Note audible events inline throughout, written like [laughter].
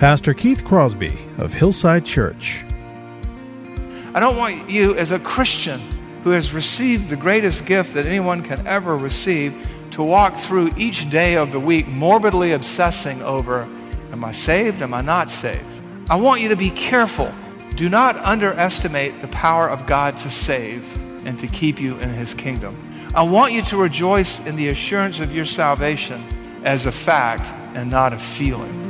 Pastor Keith Crosby of Hillside Church. I don't want you, as a Christian who has received the greatest gift that anyone can ever receive, to walk through each day of the week morbidly obsessing over Am I saved? Am I not saved? I want you to be careful. Do not underestimate the power of God to save and to keep you in His kingdom. I want you to rejoice in the assurance of your salvation as a fact and not a feeling.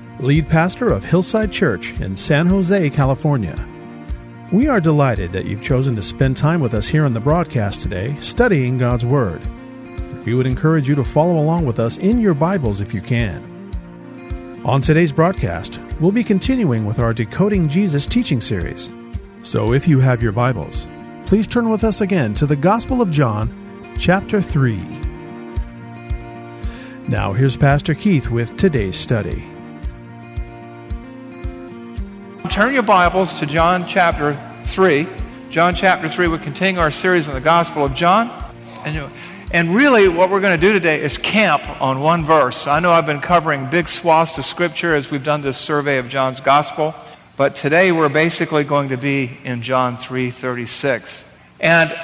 lead pastor of Hillside Church in San Jose, California. We are delighted that you've chosen to spend time with us here on the broadcast today, studying God's Word. We would encourage you to follow along with us in your Bibles if you can. On today's broadcast, we'll be continuing with our Decoding Jesus teaching series. So if you have your Bibles, please turn with us again to the Gospel of John, chapter 3. Now, here's Pastor Keith with today's study. Turn your Bibles to John chapter 3. John chapter 3, we continue our series on the Gospel of John. And, and really, what we're going to do today is camp on one verse. I know I've been covering big swaths of Scripture as we've done this survey of John's Gospel, but today we're basically going to be in John 3.36. And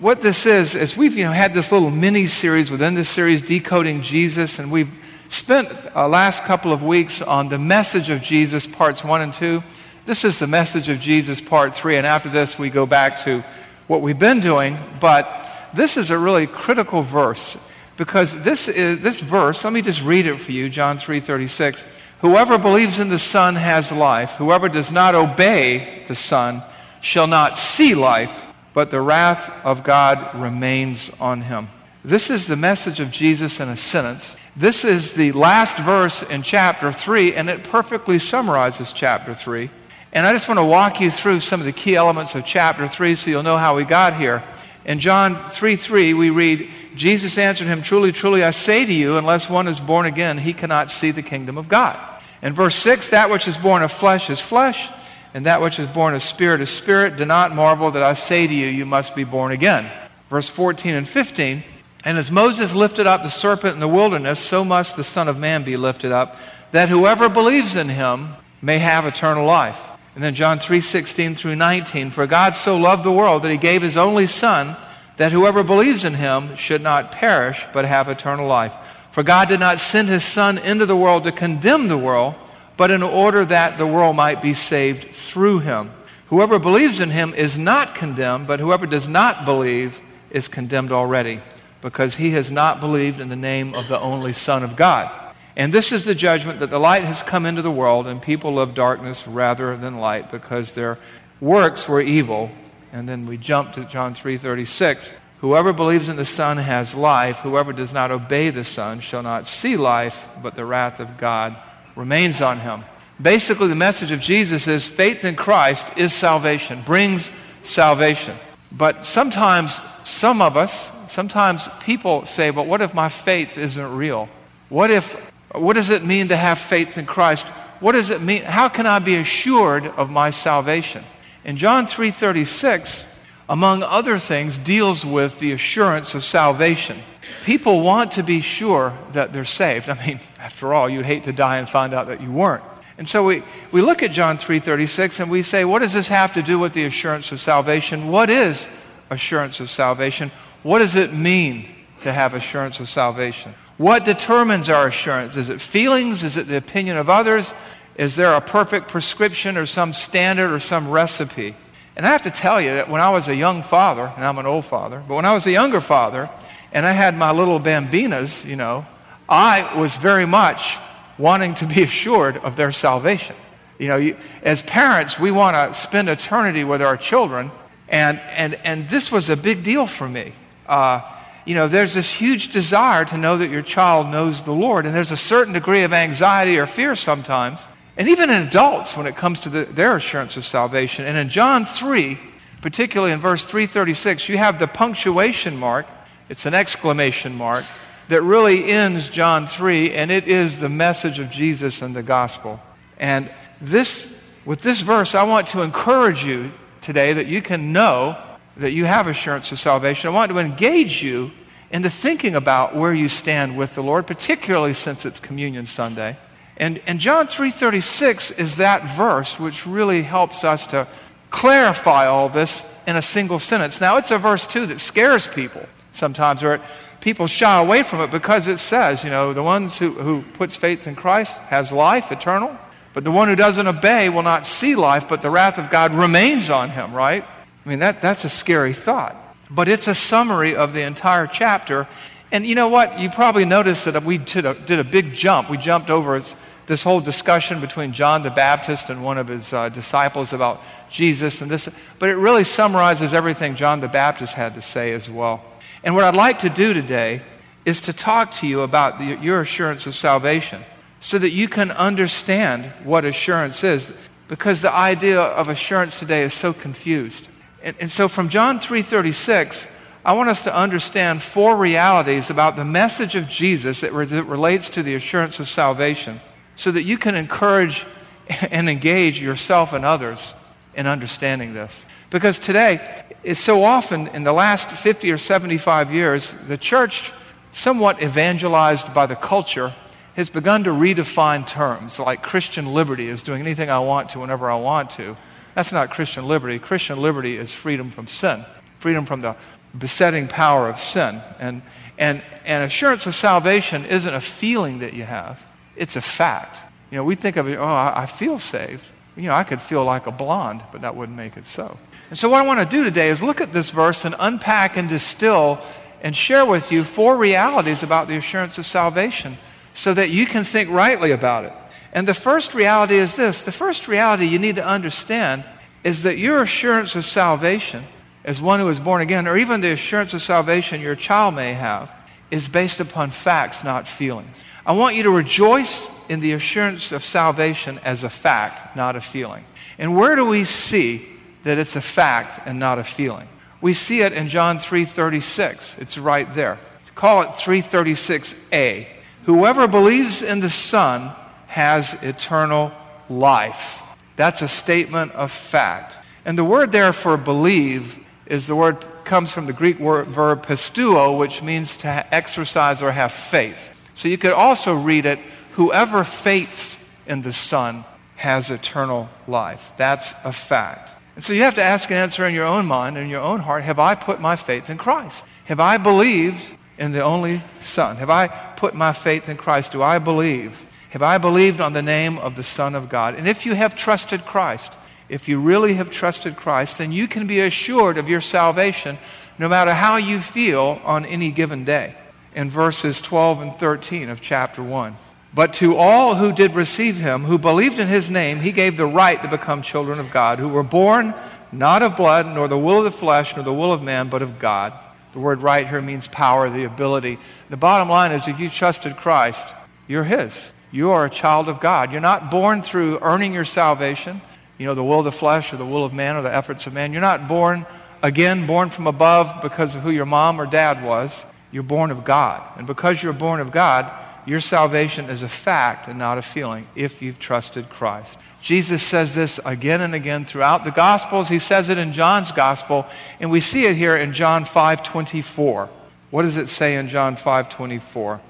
what this is, is we've you know, had this little mini series within this series, Decoding Jesus, and we've spent uh, last couple of weeks on the message of Jesus, parts 1 and 2. This is the message of Jesus, part 3, and after this we go back to what we've been doing, but this is a really critical verse because this, is, this verse, let me just read it for you, John 3.36. Whoever believes in the Son has life. Whoever does not obey the Son shall not see life, but the wrath of God remains on him. This is the message of Jesus in a sentence. This is the last verse in chapter 3, and it perfectly summarizes chapter 3. And I just want to walk you through some of the key elements of chapter 3 so you'll know how we got here. In John 3 3, we read, Jesus answered him, Truly, truly, I say to you, unless one is born again, he cannot see the kingdom of God. In verse 6, that which is born of flesh is flesh, and that which is born of spirit is spirit. Do not marvel that I say to you, you must be born again. Verse 14 and 15, and as Moses lifted up the serpent in the wilderness, so must the Son of Man be lifted up, that whoever believes in him may have eternal life. And then John 3:16 through 19, for God so loved the world that he gave his only son that whoever believes in him should not perish but have eternal life. For God did not send his son into the world to condemn the world, but in order that the world might be saved through him. Whoever believes in him is not condemned, but whoever does not believe is condemned already, because he has not believed in the name of the only Son of God. And this is the judgment that the light has come into the world, and people love darkness rather than light because their works were evil. And then we jump to John 3:36. Whoever believes in the Son has life. Whoever does not obey the Son shall not see life, but the wrath of God remains on him. Basically, the message of Jesus is faith in Christ is salvation, brings salvation. But sometimes, some of us, sometimes people say, but what if my faith isn't real? What if What does it mean to have faith in Christ? What does it mean? How can I be assured of my salvation? In John 3:36, among other things, deals with the assurance of salvation. People want to be sure that they're saved. I mean, [laughs] after all, you'd hate to die and find out that you weren't. And so we, we look at John 3:36 and we say, what does this have to do with the assurance of salvation? What is assurance of salvation? What does it mean to have assurance of salvation? What determines our assurance? Is it feelings? Is it the opinion of others? Is there a perfect prescription or some standard or some recipe? And I have to tell you that when I was a young father, and I'm an old father, but when I was a younger father and I had my little bambinas, you know, I was very much wanting to be [laughs] assured of their salvation. You know, you, as parents, we want to spend eternity with our children, and, and, and this was a big deal for me. Uh, you know, there's this huge desire to know that your child knows the Lord, and there's a certain degree of anxiety or fear sometimes, and even in adults when it comes to the, their assurance of salvation. And in John 3, particularly in verse 336, you have the punctuation mark, it's an exclamation mark, that really ends John 3, and it is the message of Jesus and the gospel. And this, with this verse, I want to encourage you today that you can know that you have assurance of salvation. I want to engage you into thinking about where you stand with the Lord, particularly since it's Communion Sunday. And, and John 3.36 is that verse which really helps us to clarify all this in a single sentence. Now, it's a verse, too, that scares people sometimes, or people shy away from it because it says, you know, the one who, who puts faith in Christ has life eternal, but the one who doesn't obey will not see life, but the wrath of God remains on him, right? I mean, that, that's a scary thought. But it's a summary of the entire chapter. And you know what? You probably noticed that we did a, did a big jump. We jumped over this whole discussion between John the Baptist and one of his uh, disciples about Jesus and this. But it really summarizes everything John the Baptist had to say as well. And what I'd like to do today is to talk to you about the, your assurance of salvation so that you can understand what assurance is because the idea of assurance today is so confused. And, and so from John 3:36, I want us to understand four realities about the message of Jesus that, re- that relates to the assurance of salvation so that you can encourage [laughs] and engage yourself and others in understanding this. Because today, it's so often in the last 50 or 75 years, the church, somewhat evangelized by the culture, has begun to redefine terms like Christian liberty is doing anything I want to whenever I want to. That's not Christian liberty. Christian liberty is freedom from sin, freedom from the besetting power of sin. And, and, and assurance of salvation isn't a feeling that you have, it's a fact. You know, we think of it, oh, I, feel saved. You know, I could feel like a blonde, but that wouldn't make it so. And so, what I want to do today is look at this verse and unpack and distill and share with you four realities about the assurance of salvation so that you can think rightly about it. And the first reality is this the first reality you need to understand is that your assurance of salvation, as one who is born again, or even the assurance of salvation your child may have, is based upon facts, not feelings. I want you to rejoice in the assurance of salvation as a fact, not a feeling. And where do we see that it's a fact and not a feeling? We see it in John 3:36. It's right there. Call it 336a. Whoever believes in the Son has eternal life. That's a statement of fact. And the word there for believe is the word comes from the Greek word, verb pisteuo, which means to exercise or have faith. So you could also read it, whoever faiths in the Son has eternal life. That's a fact. And so you have to ask and answer in your own mind and in your own heart, have I put my faith in Christ? Have I believed in the only Son? Have I put my faith in Christ? Do I believe have I believed on the name of the Son of God? And if you have trusted Christ, if you really have trusted Christ, then you can be assured of your salvation no matter how you feel on any given day. In verses 12 and 13 of chapter 1. But to all who did receive him, who believed in his name, he gave the right to become children of God, who were born not of blood, nor the will of the flesh, nor the will of man, but of God. The word right here means power, the ability. The bottom line is if you trusted Christ, you're his. You are a child of God. You're not born through earning your salvation, you know, the will of the flesh or the will of man or the efforts of man. You're not born again, born from above because of who your mom or dad was. You're born of God. And because you're born of God, Your salvation is a fact and not a feeling if you've trusted Christ. Jesus says this again and again throughout the Gospels. He says it in John's Gospel, and we see it here in John 5:24. What does it say in John 5:24?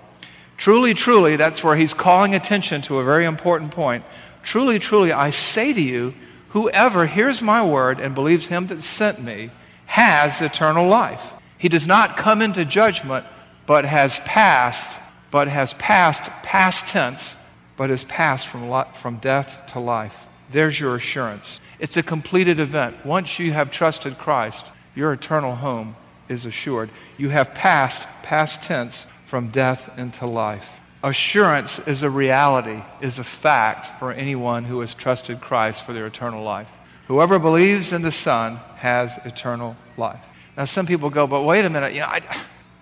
Truly, truly, that's where he's calling attention to a very important point. Truly, truly, I say to you, whoever hears my word and believes him that sent me has eternal life. He does not come into judgment, but has passed, but has passed past tense, but has passed from, from death to life. There's your assurance. It's a completed event. Once you have trusted Christ, your eternal home is assured. You have passed past tense from death into life. Assurance is a reality, is a fact for anyone who has trusted Christ for their eternal life. Whoever believes in the Son has eternal life. Now, some people go, but wait a minute, you know, I,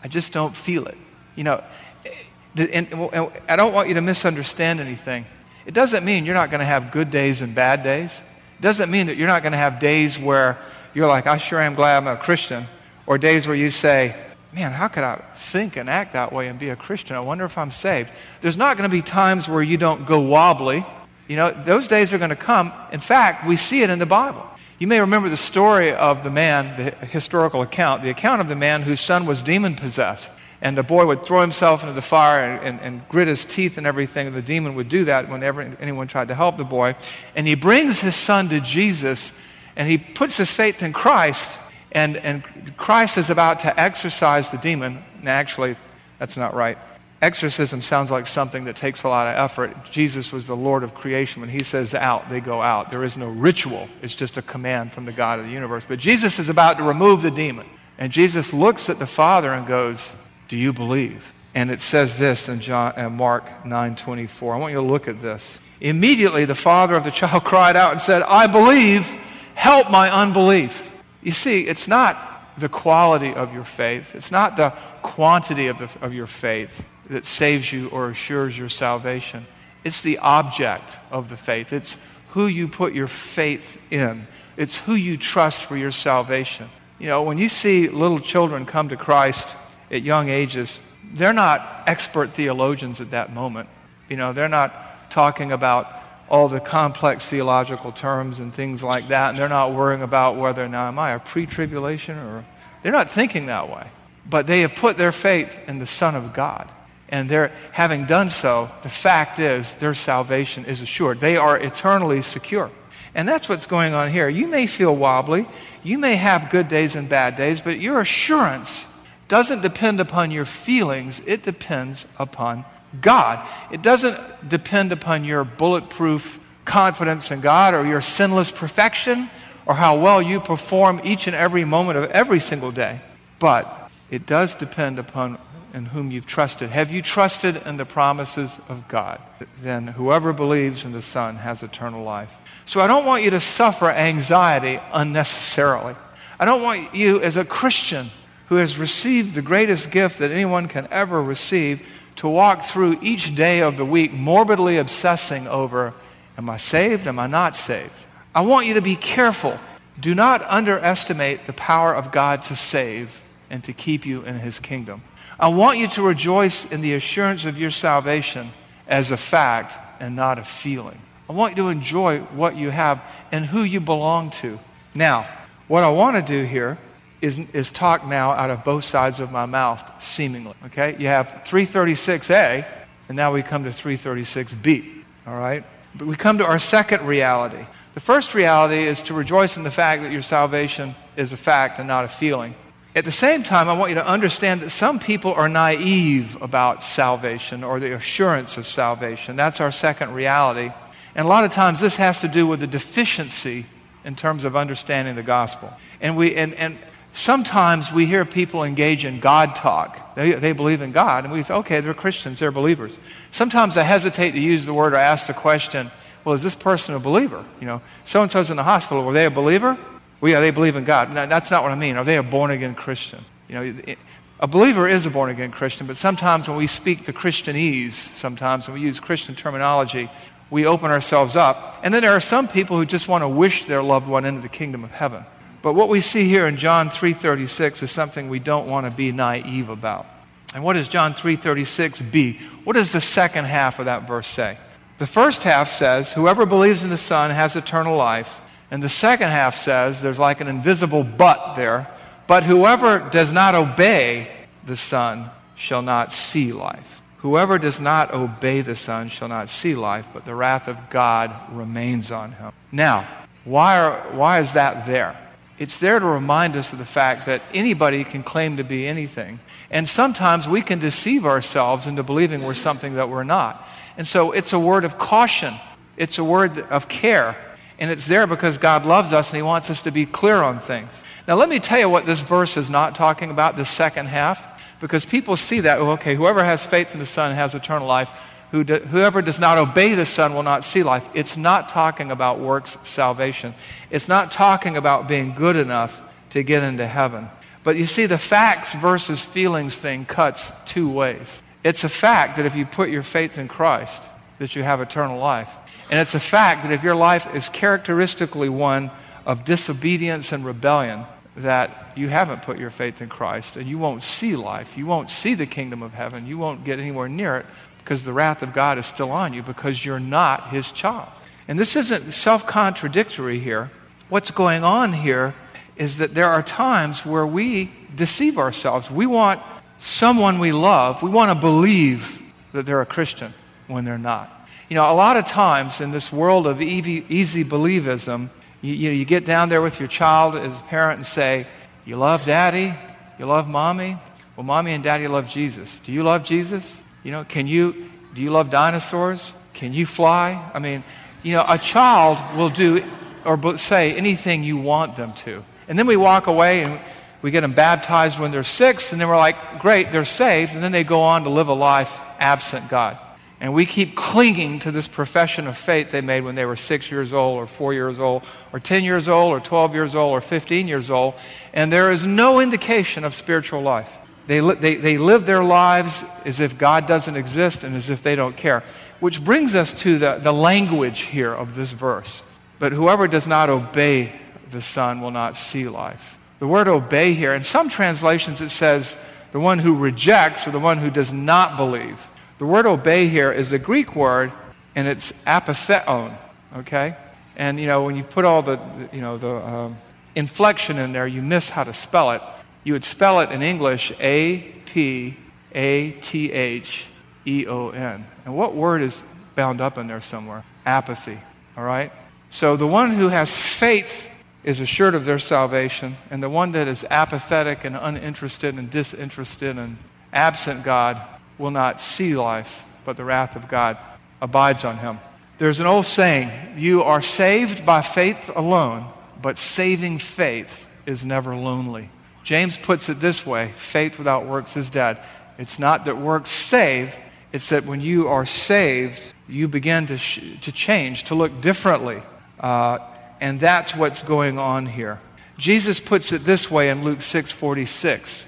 I just don't feel it. You know, eh, and, and I don't want you to misunderstand anything. It doesn't mean you're not going to have good days and bad days. It doesn't mean that you're not going to have days where you're like, I sure am glad I'm a Christian, or days where you say, man, how could I think and act that way and be a Christian? I wonder if I'm saved. There's not going to be times where you don't go wobbly. You know, those days are going to come. In fact, we see it in the Bible. You may remember the story of the man, the historical account, the account of the man whose son was demon possessed. And the boy would throw himself into the fire and, and, and grit his teeth and everything. And the demon would do that whenever anyone tried to help the boy. And he brings his son to Jesus and he puts his faith in Christ and, and Christ is about to exorcise the demon. And actually, that's not right. Exorcism sounds like something that takes a lot of effort. Jesus was the Lord of creation. When he says out, they go out. There is no ritual, it's just a command from the God of the universe. But Jesus is about to remove the demon. And Jesus looks at the Father and goes, Do you believe? And it says this in John, uh, Mark 9:24. I want you to look at this. Immediately the father of the [laughs] child cried out and said, "I believe, help my unbelief." You see, it's not the quality of your faith, it's not the quantity of, the, of your faith that saves you or assures your salvation. It's the object of the faith. It's who you put your faith in. It's who you trust for your salvation. You know, when you see little children come to Christ at young ages, they're not expert theologians at that moment. You know, they're not talking about all the complex theological terms and things like that, and they're not worrying about whether now am I a pre-tribulation or they're not thinking that way. But they have put their faith in the Son of God. And they're having done so, the fact is their salvation is assured. They are eternally secure. And that's what's going on here. You may feel wobbly, you may have good days and bad days, but your assurance doesn't depend upon your feelings, it depends upon God. It doesn't depend upon your bulletproof confidence in God or your sinless perfection or how well you perform each and every moment of every single day. But it does depend upon in whom you've trusted. Have you trusted in the promises of God? Then whoever believes in the Son has eternal life. So I don't want you to suffer anxiety unnecessarily. I don't want you, as a Christian who has received the greatest gift that anyone can ever receive, to walk through each day of the week morbidly obsessing over Am I saved? Am I not saved? I want you to be careful. Do not underestimate the power of God to save and to keep you in his kingdom. I want you to rejoice in the assurance of your salvation as a fact and not a feeling. I want you to enjoy what you have and who you belong to. Now, what I want to do here is, is talk now out of both sides of my mouth, seemingly. Okay? You have 336A, and now we come to 336B. All right? But we come to our second reality. The first reality is to rejoice in the fact that your salvation is a fact and not a feeling. At the same time, I want you to understand that some people are naive about salvation or the assurance of salvation. That's our second reality. And a lot of times this has to do with the deficiency in terms of understanding the gospel. And, we, and, and sometimes we hear people engage in God talk. They, they believe in God, and we say, okay, they're Christians, they're believers. Sometimes I hesitate to use the word or ask the question, well, is this person a believer? You know, so and so's in the hospital. Were they a believer? Well, yeah, they believe in God. No, that's not what I mean. Are they a born again Christian? You know, a believer is a born again Christian, but sometimes when we speak the Christianese, sometimes when we use Christian terminology, we open ourselves up. And then there are some people who just want to wish their loved one into the kingdom of heaven. But what we see here in John 3:36 is something we don't want to be naive about. And what does John 3:36b? What does the second half of that verse say? The first half says, "Whoever believes in the Son has eternal life." And the second half says, there's like an invisible but there, but whoever does not obey the Son shall not see life. Whoever does not obey the Son shall not see life, but the wrath of God remains on him. Now, why, are, why is that there? It's there to remind us of the fact that anybody can claim to be anything. And sometimes we can deceive ourselves into believing we're something that we're not. And so it's a word of caution, it's a word of care. And it's there because God loves us and He wants us to be clear on things. Now, let me tell you what this verse is not talking about, the second half, because people see that, okay, whoever has faith in the Son has eternal life. Who do, whoever does not obey the Son will not see life. It's not talking about works salvation. It's not talking about being good enough to get into heaven. But you see, the facts versus feelings thing cuts two ways. It's a fact that if you put your faith in Christ, that you have eternal life. And it's a fact that if your life is characteristically one of disobedience and rebellion, that you haven't put your faith in Christ and you won't see life. You won't see the kingdom of heaven. You won't get anywhere near it because the wrath of God is still on you because you're not his child. And this isn't self contradictory here. What's going on here is that there are times where we deceive ourselves. We want someone we love, we want to believe that they're a Christian when they're not. You know, a lot of times in this world of easy, easy believism, you, you, know, you get down there with your child as a parent and say, You love daddy? You love mommy? Well, mommy and daddy love Jesus. Do you love Jesus? You know, can you, do you love dinosaurs? Can you fly? I mean, you know, a child will do or say anything you want them to. And then we walk away and we get them baptized when they're six, and then we're like, great, they're saved. And then they go on to live a life absent God. And we keep clinging to this profession of faith they made when they were six years old, or four years old, or 10 years old, or 12 years old, or 15 years old. And there is no indication of spiritual life. They, li- they, they live their lives as if God doesn't exist and as if they don't care. Which brings us to the, the language here of this verse. But whoever does not obey the Son will not see life. The word obey here, in some translations it says the one who rejects or the one who does not believe. The word obey here is a Greek word, and it's apatheon, okay? And, you know, when you put all the, you know, the um, inflection in there, you miss how to spell it. You would spell it in English A P A T H E O N. And what word is bound up in there somewhere? Apathy, all right? So the one who has faith is assured of their salvation, and the one that is apathetic and uninterested and disinterested and absent God will not see life, but the wrath of God abides on him. There's an old saying you are saved by faith alone, but saving faith is never lonely. James puts it this way faith without works is dead. It's not that works save, it's that when you are saved, you begin to, sh- to change, to look differently. Uh, and that's what's going on here. Jesus puts it this way in Luke 6 46.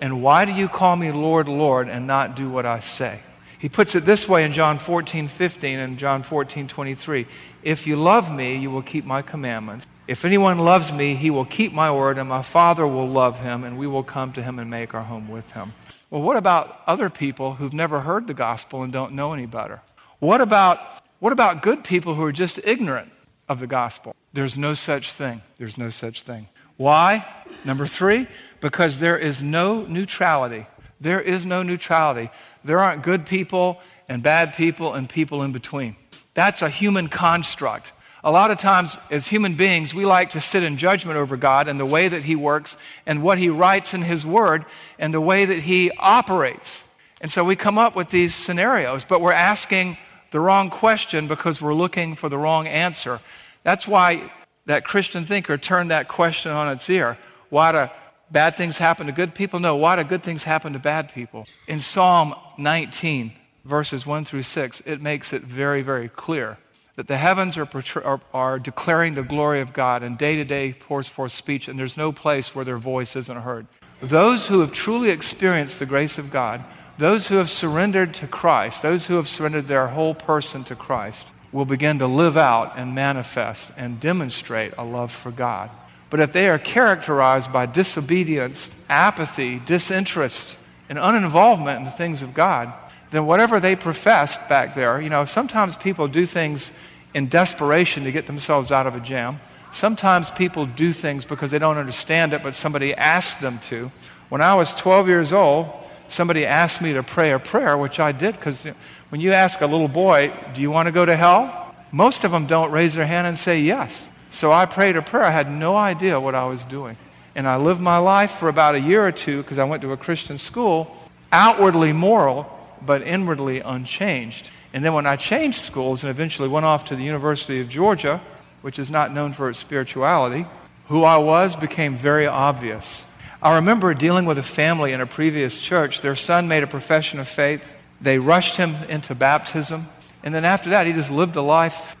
And why do you call me Lord, Lord, and not do what I say? He puts it this way in John 14, 15 and John 14, 23. If you love me, you will keep my commandments. If anyone loves me, he will keep my word, and my Father will love him, and we will come to him and make our home with him. Well, what about other people who've never heard the gospel and don't know any better? What about, what about good people who are just ignorant of the gospel? There's no such thing. There's no such thing. Why? Number three, because there is no neutrality. There is no neutrality. There aren't good people and bad people and people in between. That's a human construct. A lot of times, as human beings, we like to sit in judgment over God and the way that He works and what He writes in His Word and the way that He operates. And so we come up with these scenarios, but we're asking the wrong question because we're looking for the wrong answer. That's why that Christian thinker turned that question on its ear. Why do bad things happen to good people? No, why do good things happen to bad people? In Psalm 19, verses 1 through 6, it makes it very, very clear that the heavens are, are, declaring the glory of God, and day to day pours forth speech, and there's no place where their voice isn't heard. Those who have truly experienced the grace of God, those who have surrendered to Christ, those who have surrendered their whole person to Christ, will begin to live out and manifest and demonstrate a love for God. But if they are characterized by disobedience, apathy, disinterest, and uninvolvement in the things of God, then whatever they professed back there, you know, sometimes people do things in desperation to get themselves out of a jam. Sometimes people do things because they don't understand it, but somebody asked them to. When I was 12 years old, somebody asked me to pray a prayer, which I did because when you ask a little boy, Do you want to go to hell? Most of them don't raise their hand and say yes. So I prayed a prayer. I had no idea what I was doing. And I lived my life for about a year or two because I went to a Christian school, outwardly moral, but inwardly unchanged. And then when I changed schools and eventually went off to the University of Georgia, which is not known for its spirituality, who I was became very obvious. I remember dealing with a family in a previous church. Their son made a profession of faith. They rushed him into baptism. And then after that, he just lived a life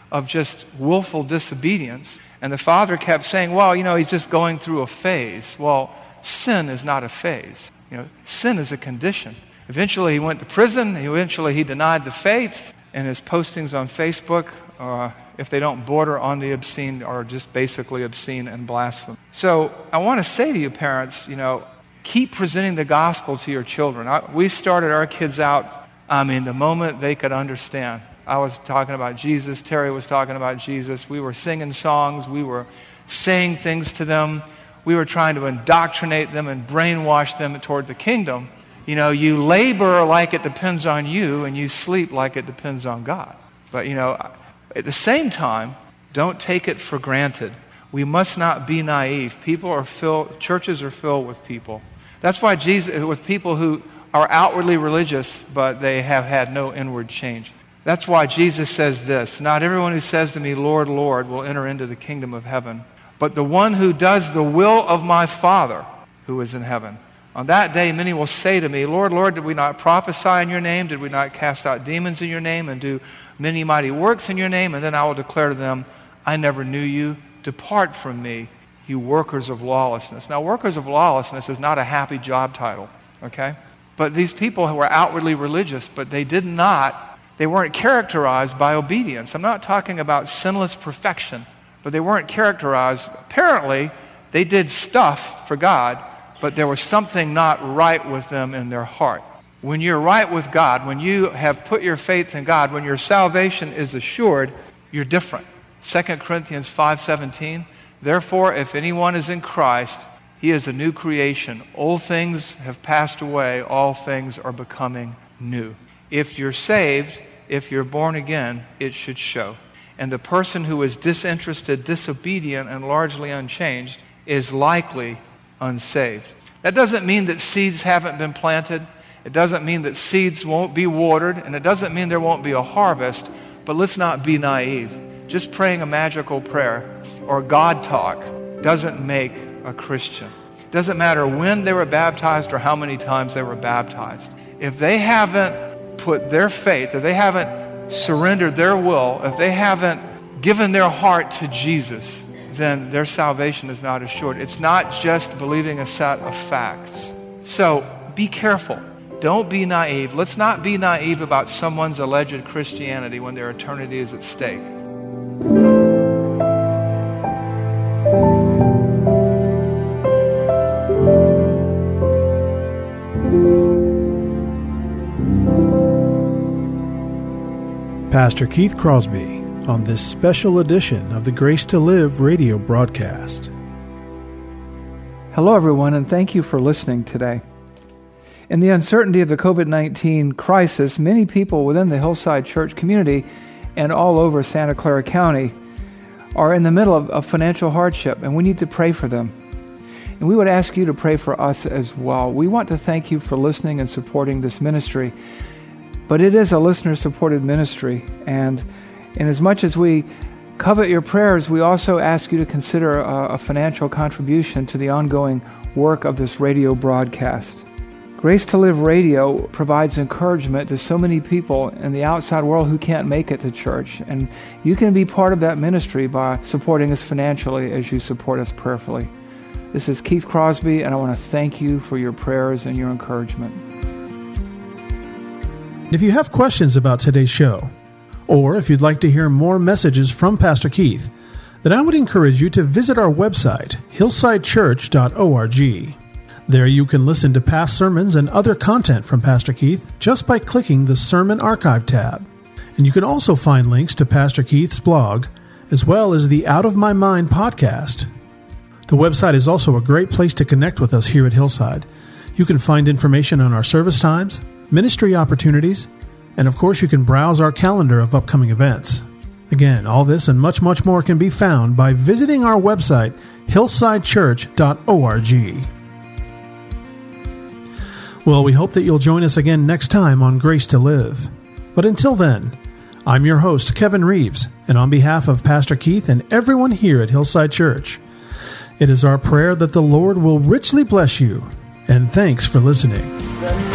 [laughs] of just willful disobedience. And the father kept saying, well, you know, he's just going through a phase. Well, sin is not a phase. You know, sin is a condition. Eventually, he went to prison. Eventually, he denied the faith. And his postings on Facebook, uh, if they don't border on the obscene, are just basically obscene and blasphemous. So, I want to say to you, parents, you know, keep presenting the gospel to your children. I, we started our kids out, I mean, the moment they could understand. I was talking about Jesus. Terry was talking about Jesus. We were singing songs. We were saying things to them. We were trying to indoctrinate them and brainwash them toward the kingdom. You know, you labor like it depends on you, and you sleep like it depends on God. But, you know, at the same time, don't take it for granted. We must not be naive. People are filled, churches are filled with people. That's why Jesus, with people who are outwardly religious, but they have had no inward change. That's why Jesus says this Not everyone who says to me, Lord, Lord, will enter into the kingdom of heaven, but the one who does the will of my Father who is in heaven. On that day, many will say to me, Lord, Lord, did we not prophesy in your name? Did we not cast out demons in your name and do many mighty works in your name? And then I will declare to them, I never knew you. Depart from me, you workers of lawlessness. Now, workers of lawlessness is not a happy job title, okay? But these people were outwardly religious, but they did not, they weren't characterized by obedience. I'm not talking about sinless perfection, but they weren't characterized. Apparently, they did stuff for God but there was something not right with them in their heart. When you're right with God, when you have put your faith in God, when your salvation is assured, you're different. 2 Corinthians 5:17 Therefore if anyone is in Christ, he is a new creation. Old things have passed away, all things are becoming new. If you're saved, if you're born again, it should show. And the person who is disinterested, disobedient, and largely unchanged is likely unsaved. That doesn't mean that seeds haven't been planted. It doesn't mean that seeds won't be watered, and it doesn't mean there won't be a harvest, but let's not be naive. Just praying a magical prayer or God talk doesn't make a Christian. Doesn't matter when they were baptized or how many times they were baptized. If they haven't put their faith, if they haven't surrendered their will, if they haven't given their heart to Jesus, then their salvation is not assured. It's not just believing a set of facts. So be careful. Don't be naive. Let's not be naive about someone's alleged Christianity when their eternity is at stake. Pastor Keith Crosby on this special edition of the Grace to Live radio broadcast. Hello, everyone, and thank you for listening today. In the uncertainty of the COVID 19 crisis, many people within the Hillside Church community and all over Santa Clara County are in the middle of, financial hardship, and we need to pray for them. And we would ask you to pray for us as well. We want to thank you for listening and supporting this ministry. But it is a listener supported ministry, and and as much as we covet your prayers, we also ask you to consider a, a financial contribution to the ongoing work of this radio broadcast. Grace to Live Radio provides encouragement to so many people in the outside world who can't make it to church. And you can be part of that ministry by supporting us financially as you support us prayerfully. This is Keith Crosby, and I want to thank you for your prayers and your encouragement. If you have questions about today's show, or if you'd like to hear more messages from Pastor Keith, then I would encourage you to visit our website, hillsidechurch.org. There you can listen to past sermons and other content from Pastor Keith just by clicking the Sermon Archive tab. And you can also find links to Pastor Keith's blog, as well as the Out of My Mind podcast. The website is also a great place to connect with us here at Hillside. You can find information on our service times, ministry opportunities, and of course, you can browse our calendar of upcoming events. Again, all this and much, much more can be found by visiting our website, hillsidechurch.org. Well, we hope that you'll join us again next time on Grace to Live. But until then, I'm your host, Kevin Reeves, and on behalf of Pastor Keith and everyone here at Hillside Church, it is our prayer that the Lord will richly bless you, and thanks for listening.